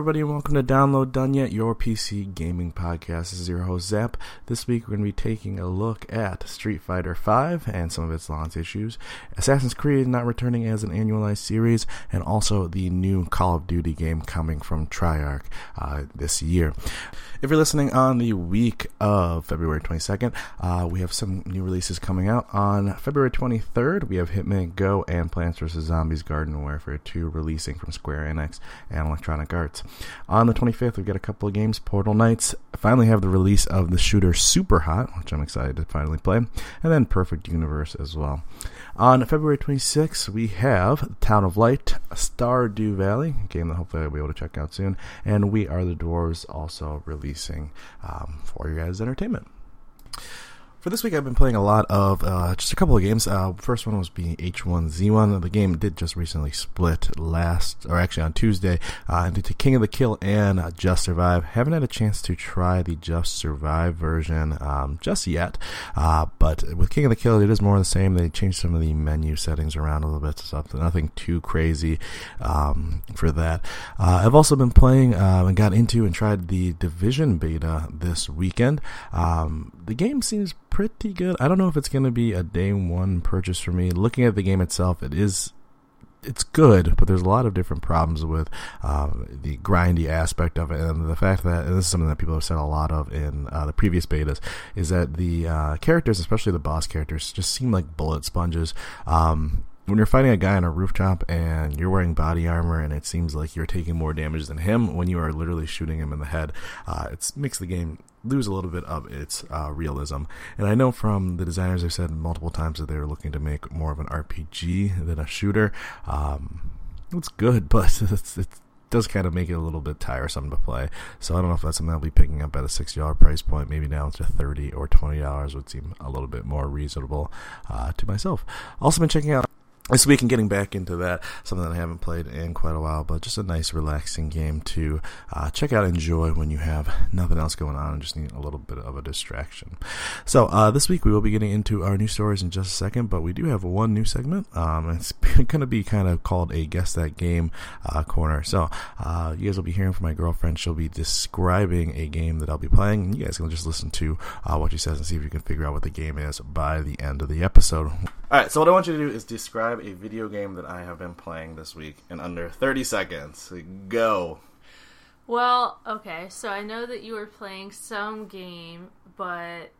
Everybody, and welcome to Download Done Yet, your PC gaming podcast. This is your host, Zap. This week, we're going to be taking a look at Street Fighter V and some of its launch issues, Assassin's Creed not returning as an annualized series, and also the new Call of Duty game coming from Treyarch uh, this year. If you're listening on the week of February 22nd, uh, we have some new releases coming out. On February 23rd, we have Hitman Go and Plants vs. Zombies Garden Warfare 2 releasing from Square Enix and Electronic Arts. On the 25th, we've got a couple of games. Portal Knights finally have the release of the shooter Super Hot, which I'm excited to finally play, and then Perfect Universe as well. On February 26th, we have Town of Light, Stardew Valley, a game that hopefully I'll be able to check out soon, and We Are the Dwarves also releasing um, for your guys' entertainment. For this week, I've been playing a lot of uh, just a couple of games. Uh, first one was being H1Z1. The game did just recently split last, or actually on Tuesday, uh, into King of the Kill and uh, Just Survive. Haven't had a chance to try the Just Survive version um, just yet, uh, but with King of the Kill, it is more of the same. They changed some of the menu settings around a little bit, so nothing too crazy um, for that. Uh, I've also been playing and got into and tried the Division beta this weekend. Um, the game seems pretty good. I don't know if it's going to be a day one purchase for me. Looking at the game itself, it is it's good, but there's a lot of different problems with uh, the grindy aspect of it, and the fact that this is something that people have said a lot of in uh, the previous betas is that the uh, characters, especially the boss characters, just seem like bullet sponges. Um, when you're fighting a guy on a rooftop and you're wearing body armor and it seems like you're taking more damage than him when you are literally shooting him in the head, uh, it makes the game lose a little bit of its uh, realism. And I know from the designers have said multiple times that they're looking to make more of an RPG than a shooter. Um, it's good, but it's, it does kind of make it a little bit tiresome to play. So I don't know if that's something I'll be picking up at a sixty dollar price point. Maybe down to thirty or twenty dollars would seem a little bit more reasonable uh, to myself. Also been checking out this week and getting back into that, something that I haven't played in quite a while, but just a nice, relaxing game to uh, check out, enjoy when you have nothing else going on and just need a little bit of a distraction. So uh, this week we will be getting into our new stories in just a second, but we do have one new segment. Um, it's going to be kind of called a guess that game uh, corner. So uh, you guys will be hearing from my girlfriend. She'll be describing a game that I'll be playing, and you guys can just listen to uh, what she says and see if you can figure out what the game is by the end of the episode. All right, so what I want you to do is describe a video game that I have been playing this week in under 30 seconds. Go. Well, okay, so I know that you were playing some game, but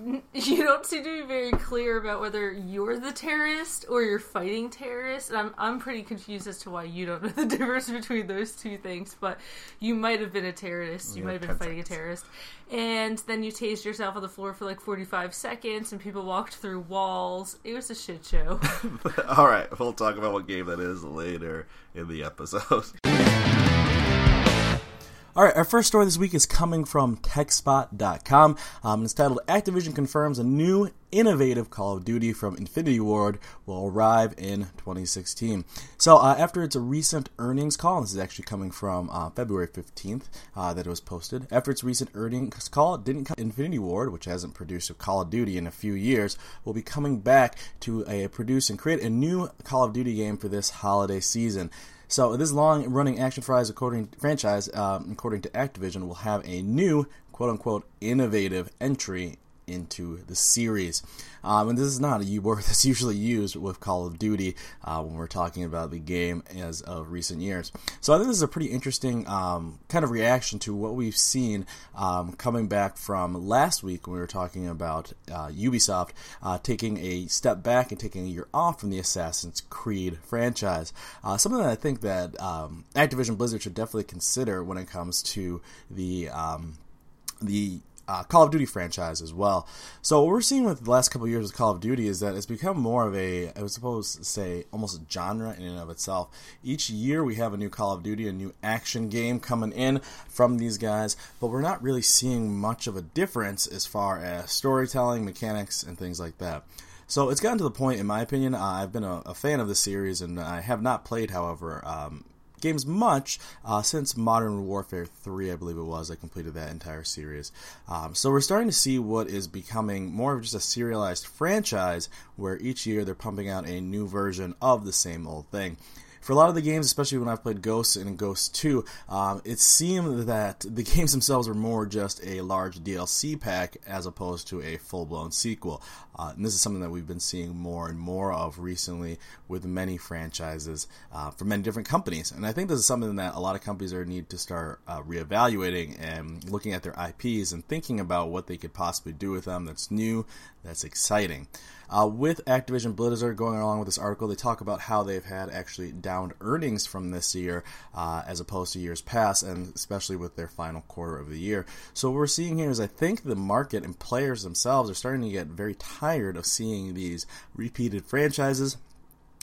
you don't seem to be very clear about whether you're the terrorist or you're fighting terrorists. And I'm I'm pretty confused as to why you don't know the difference between those two things. But you might have been a terrorist. You, might have been fighting seconds. a terrorist. And then you tased yourself on the floor for like 45 seconds, and people walked through walls. It was a shit show. All right, we'll talk about what game that is later in the episode. All right, our first story this week is coming from TechSpot.com. Um, it's titled Activision confirms a new innovative Call of Duty from Infinity Ward will arrive in 2016. So, uh, after its recent earnings call, this is actually coming from uh, February 15th uh, that it was posted. After its recent earnings call, it didn't come. Infinity Ward, which hasn't produced a Call of Duty in a few years, will be coming back to produce and create a new Call of Duty game for this holiday season. So this long-running action according franchise, um, according to Activision, will have a new quote-unquote innovative entry into the series. Um, and this is not a word that's usually used with Call of Duty uh, when we're talking about the game as of recent years. So I think this is a pretty interesting um, kind of reaction to what we've seen um, coming back from last week when we were talking about uh, Ubisoft uh, taking a step back and taking a year off from the Assassin's Creed franchise. Uh, something that I think that um, Activision Blizzard should definitely consider when it comes to the um, the uh, Call of Duty franchise as well. So what we're seeing with the last couple years with Call of Duty is that it's become more of a, I was supposed to say, almost a genre in and of itself. Each year we have a new Call of Duty, a new action game coming in from these guys, but we're not really seeing much of a difference as far as storytelling, mechanics, and things like that. So it's gotten to the point, in my opinion, uh, I've been a, a, fan of the series, and I have not played, however, um, games much uh, since Modern Warfare 3, I believe it was. I completed that entire series. Um, so we're starting to see what is becoming more of just a serialized franchise where each year they're pumping out a new version of the same old thing. For a lot of the games, especially when I've played Ghosts and Ghost 2, um, it seemed that the games themselves were more just a large DLC pack as opposed to a full blown sequel. Uh, and this is something that we've been seeing more and more of recently with many franchises uh, from many different companies. And I think this is something that a lot of companies are need to start uh, reevaluating and looking at their IPs and thinking about what they could possibly do with them that's new, that's exciting. Uh, with Activision Blizzard going along with this article, they talk about how they've had actually downed earnings from this year uh, as opposed to years past, and especially with their final quarter of the year. So, what we're seeing here is I think the market and players themselves are starting to get very tired of seeing these repeated franchises.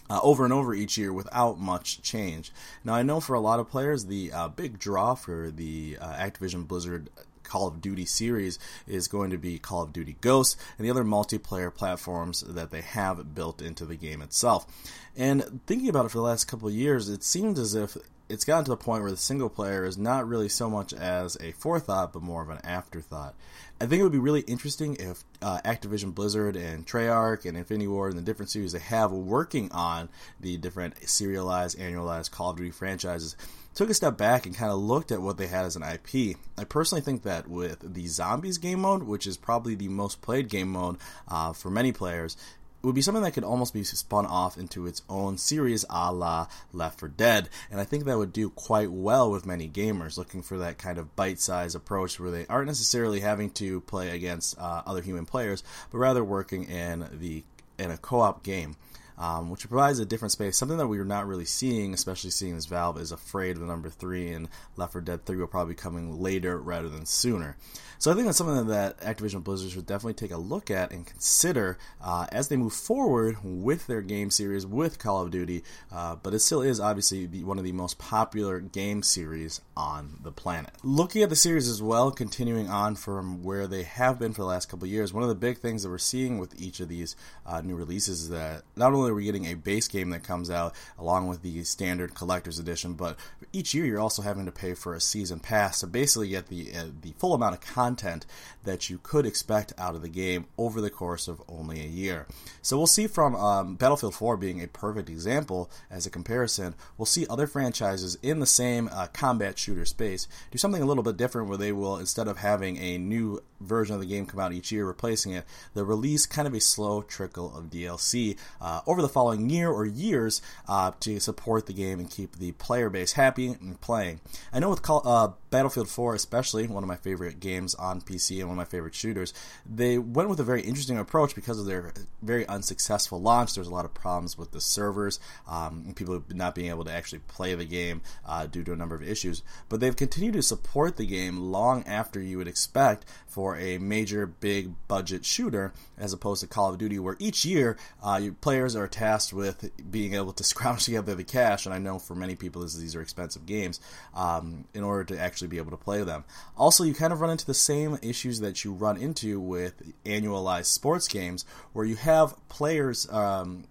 Uh, over and over each year without much change. Now, I know for a lot of players, the uh, big draw for the uh, Activision Blizzard Call of Duty series is going to be Call of Duty Ghosts and the other multiplayer platforms that they have built into the game itself. And thinking about it for the last couple of years, it seems as if it's gotten to the point where the single player is not really so much as a forethought, but more of an afterthought. I think it would be really interesting if uh, Activision Blizzard and Treyarch and Infinity Ward and the different series they have working on the different serialized, annualized Call of Duty franchises took a step back and kind of looked at what they had as an IP. I personally think that with the Zombies game mode, which is probably the most played game mode uh, for many players, it would be something that could almost be spun off into its own series a la Left 4 Dead, and I think that would do quite well with many gamers looking for that kind of bite sized approach where they aren't necessarily having to play against uh, other human players, but rather working in the in a co op game um, which provides a different space. Something that we are not really seeing, especially seeing as Valve is afraid of the number three, and Left 4 Dead 3 will probably coming later rather than sooner. So I think that's something that Activision Blizzard should definitely take a look at and consider uh, as they move forward with their game series with Call of Duty. Uh, but it still is obviously the, one of the most popular game series on the planet. Looking at the series as well, continuing on from where they have been for the last couple years, one of the big things that we're seeing with each of these uh, new releases is that not only are we getting a base game that comes out along with the standard collector's edition, but each year you're also having to pay for a season pass to basically get the uh, the full amount of content that you could expect out of the game over the course of only a year. So we'll see from um, Battlefield 4 being a perfect example as a comparison. We'll see other franchises in the same uh, combat shooter space do something a little bit different where they will, instead of having a new version of the game come out each year, replacing it, they'll release kind of a slow trickle of DLC uh, over the following year or years uh, to support the game and keep the player base happy and playing. I know with Call, uh, Battlefield 4, especially one of my favorite games on PC and one of my favorite shooters, they went with a very interesting approach because of their very unsuccessful launch. There's a lot of problems with the servers, um, people not being able to actually play the game uh, due to a number of issues. But they've continued to support the game long after you would expect for a major, big budget shooter, as opposed to Call of Duty, where each year uh, your players are tasked with being able to scrounge together the cash. And I know for many people, this, these are expensive games um, in order to actually be able to play them. Also, you kind of run into the same issues that you run into with annualized sports games, where you have players um,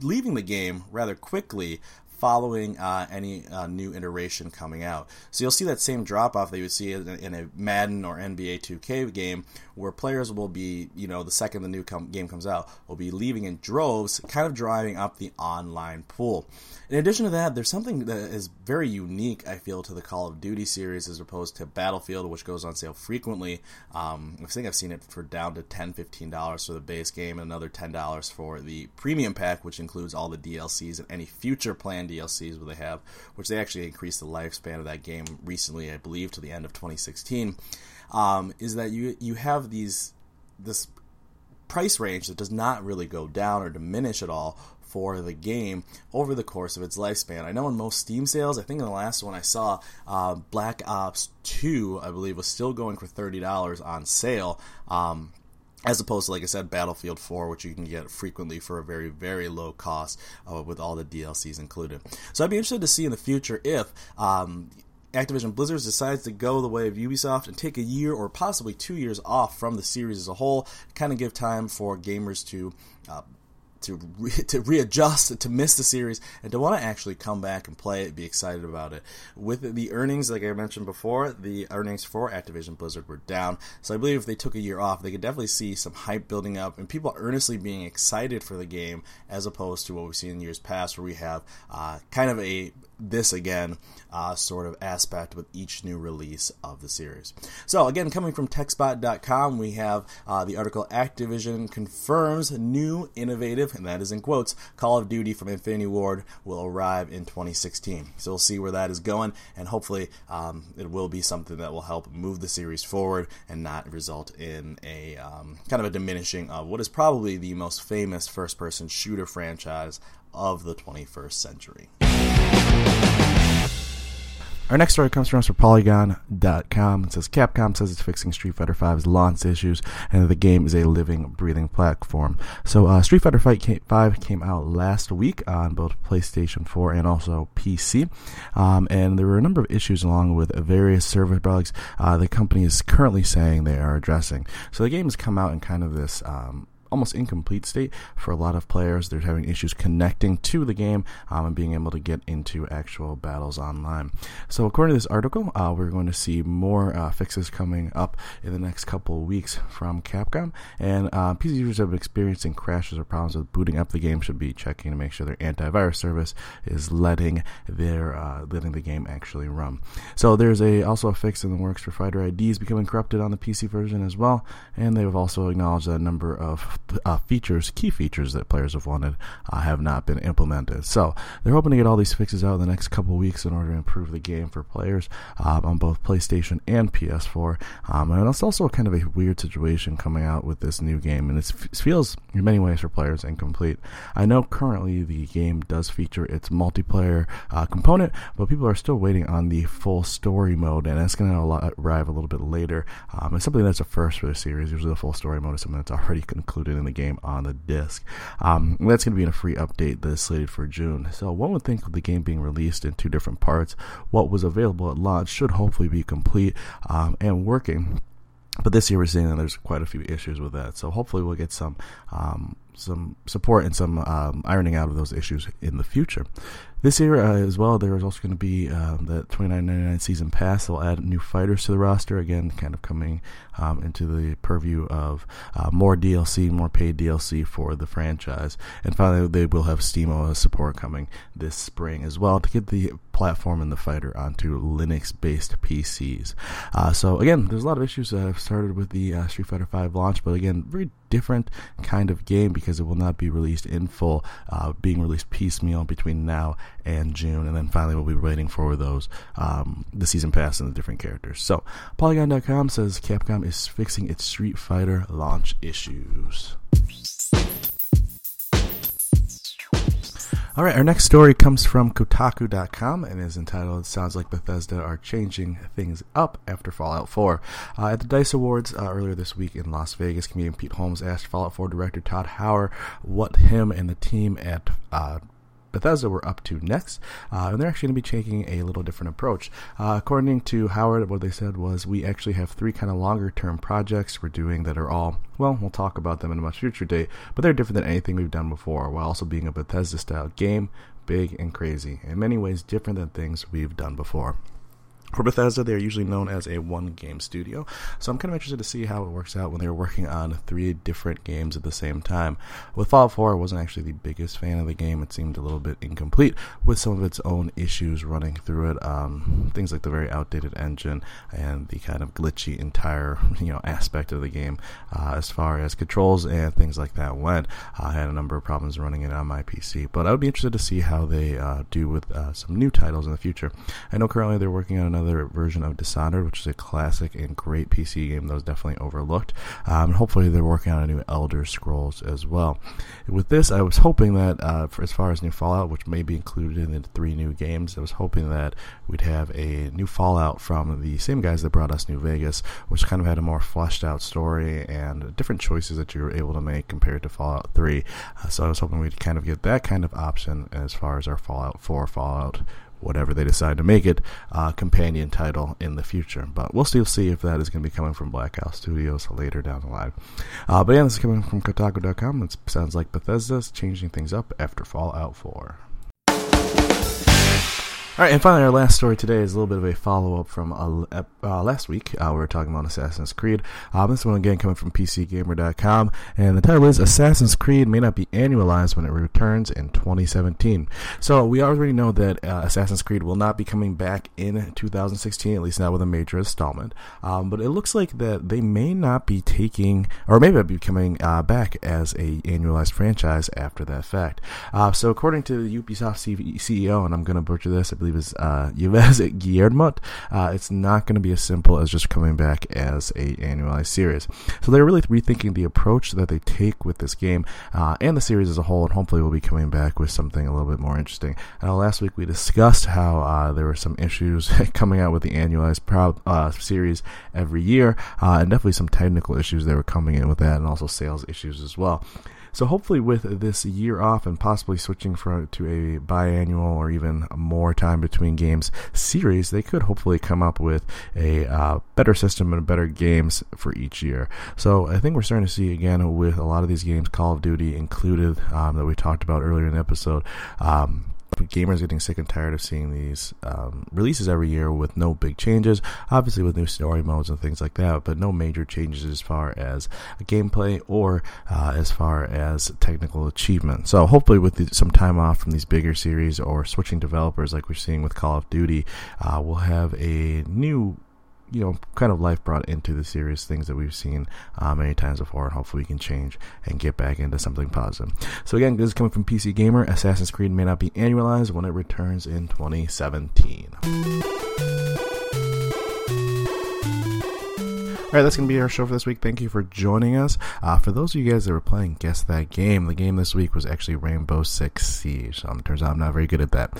leaving the game rather quickly following uh, any uh, new iteration coming out. So you'll see that same drop off that you would see in a, in a, Madden or NBA 2K game, where players will be, you know, the second the new com- game comes out, will be leaving in droves, kind of driving up the online pool. In addition to that, there's something that is very unique, I feel, to the Call of Duty series as opposed to Battlefield, which goes on sale frequently. Um, I think I've seen it for down to $10, $15 for the base game, and another $10 for the premium pack, which includes all the DLCs and any future planned DLCs what they have, which they actually increased the lifespan of that game recently, I believe, to the end of 2016. Um, is that you you have these this price range that does not really go down or diminish at all for the game over the course of its lifespan. I know in most Steam sales, I think in the last one I saw, uh, Black Ops 2, I believe, was still going for $30 on sale. Um, as opposed to, like I said, Battlefield 4, which you can get frequently for a very, very low cost uh, with all the DLCs included. So I'd be interested to see in the future if um, Activision Blizzard decides to go the way of Ubisoft and take a year or possibly two years off from the series as a whole, kind of give time for gamers to uh, to re- to readjust, to miss the series, and to want to actually come back and play it, be excited about it. With the earnings, like I mentioned before, the earnings for Activision Blizzard were down. So I believe if they took a year off, they could definitely see some hype building up and people earnestly being excited for the game, as opposed to what we've seen in years past, where we have uh, kind of a this again uh, sort of aspect with each new release of the series. So, again, coming from TechSpot.com, we have uh, the article Activision confirms new innovative, and that is in quotes, Call of Duty from Infinity Ward will arrive in 2016. So, we'll see where that is going, and hopefully, um, it will be something that will help move the series forward and not result in a um, kind of a diminishing of what is probably the most famous first person shooter franchise of the 21st century. Our next story comes from us from Polygon.com. It says Capcom says it's fixing Street Fighter V's launch issues and that the game is a living, breathing platform. So, uh, Street Fighter V came out last week on both PlayStation 4 and also PC. Um, and there were a number of issues along with various server bugs uh, the company is currently saying they are addressing. So, the game has come out in kind of this. Um, almost incomplete state for a lot of players. They're having issues connecting to the game um, and being able to get into actual battles online. So, according to this article, uh, we're going to see more uh, fixes coming up in the next couple of weeks from Capcom. And uh, PC users have been experiencing crashes or problems with booting up the game should be checking to make sure their antivirus service is letting their uh, letting the game actually run. So, there's a also a fix in the works for Fighter IDs becoming corrupted on the PC version as well. And they've also acknowledged that a number of uh, features, key features that players have wanted, uh, have not been implemented. So they're hoping to get all these fixes out in the next couple weeks in order to improve the game for players um, on both PlayStation and PS4. Um, and it's also kind of a weird situation coming out with this new game, and it feels in many ways for players incomplete. I know currently the game does feature its multiplayer uh, component, but people are still waiting on the full story mode, and it's going to arrive a little bit later. Um, it's something that's a first for the series. Usually, the full story mode is something that's already included in the game on the disc. Um, that's going to be in a free update that's slated for June. So one would think with the game being released in two different parts, what was available at launch should hopefully be complete um, and working. But this year we're seeing that there's quite a few issues with that. So hopefully we'll get some um, some support and some um, ironing out of those issues in the future. This year uh, as well, there is also going to be um, the twenty nine ninety nine season pass. They'll add new fighters to the roster again, kind of coming um, into the purview of uh, more DLC, more paid DLC for the franchise. And finally, they will have SteamOS support coming this spring as well to get the platform and the fighter onto Linux-based PCs. Uh, so again, there's a lot of issues that have started with the uh, Street Fighter V launch, but again, very different kind of game because it will not be released in full, uh, being released piecemeal between now and June, and then finally we'll be waiting for those um, the season pass and the different characters. So Polygon.com says Capcom is fixing its Street Fighter launch issues. All right, our next story comes from Kotaku.com and is entitled "Sounds Like Bethesda Are Changing Things Up After Fallout 4." Uh, at the Dice Awards uh, earlier this week in Las Vegas, comedian Pete Holmes asked Fallout 4 director Todd Howard what him and the team at uh, Bethesda were up to next, uh, and they're actually going to be taking a little different approach. Uh, according to Howard, what they said was, we actually have three kind of longer term projects we're doing that are all, well, we'll talk about them in a much future date, but they're different than anything we've done before, while also being a Bethesda style game, big and crazy, in many ways different than things we've done before. For Bethesda, they're usually known as a one game studio, so I'm kind of interested to see how it works out when they're working on three different games at the same time. With Fallout 4, I wasn't actually the biggest fan of the game. It seemed a little bit incomplete with some of its own issues running through it. Um, things like the very outdated engine and the kind of glitchy entire you know aspect of the game uh, as far as controls and things like that went. I had a number of problems running it on my PC, but I would be interested to see how they uh, do with uh, some new titles in the future. I know currently they're working on another version of Dishonored, which is a classic and great PC game that was definitely overlooked. Um, and hopefully, they're working on a new Elder Scrolls as well. With this, I was hoping that, uh, as far as new Fallout, which may be included in the three new games, I was hoping that we'd have a new Fallout from the same guys that brought us New Vegas, which kind of had a more fleshed out story and different choices that you were able to make compared to Fallout 3. Uh, so I was hoping we'd kind of get that kind of option as far as our Fallout 4 Fallout whatever they decide to make it, uh, companion title in the future. But we'll still see if that is going to be coming from Black Isle Studios later down the line. Uh, but yeah, this is coming from Kotaku.com. It sounds like Bethesda's changing things up after Fallout 4. All right, and finally, our last story today is a little bit of a follow up from uh, uh, last week. Uh, we were talking about Assassin's Creed. Um, this one again coming from PCGamer.com, and the title is Assassin's Creed may not be annualized when it returns in 2017. So we already know that uh, Assassin's Creed will not be coming back in 2016, at least not with a major installment. Um, but it looks like that they may not be taking, or maybe be coming uh, back as a annualized franchise after that fact. Uh, so according to the Ubisoft CEO, and I'm going to butcher this, I believe believe is uh, Yves Guillemot. Uh, it's not going to be as simple as just coming back as a annualized series. So they're really rethinking the approach that they take with this game uh, and the series as a whole, and hopefully we'll be coming back with something a little bit more interesting. Now, last week we discussed how uh, there were some issues coming out with the annualized proud, uh, series every year, uh, and definitely some technical issues that were coming in with that, and also sales issues as well. So hopefully, with this year off and possibly switching from to a biannual or even more time between games series, they could hopefully come up with a uh, better system and better games for each year. So I think we're starting to see again with a lot of these games, Call of Duty included, um, that we talked about earlier in the episode. Um, gamers getting sick and tired of seeing these um, releases every year with no big changes. Obviously, with new story modes and things like that, but no major changes as far as gameplay or uh, as far as technical achievement. So, hopefully, with the, some time off from these bigger series or switching developers like we're seeing with Call of Duty, uh, we'll have a new you know, kind of life brought into the series, things that we've seen uh, many times before, and hopefully we can change and get back into something positive. So again, this is coming from PC Gamer. Assassin's Creed may not be annualized when it returns in 2017. All right, that's going to be our show for this week. Thank you for joining us. Uh, for those of you guys that were playing Guess That Game, the game this week was actually Rainbow Six Siege. Um, turns out I'm not very good at that.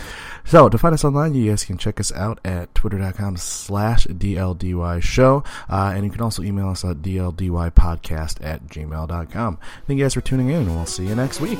So, to find us online, you guys can check us out at twitter.com slash DLDY show. Uh, and you can also email us at DLDYpodcast at gmail.com. Thank you guys for tuning in, and we'll see you next week.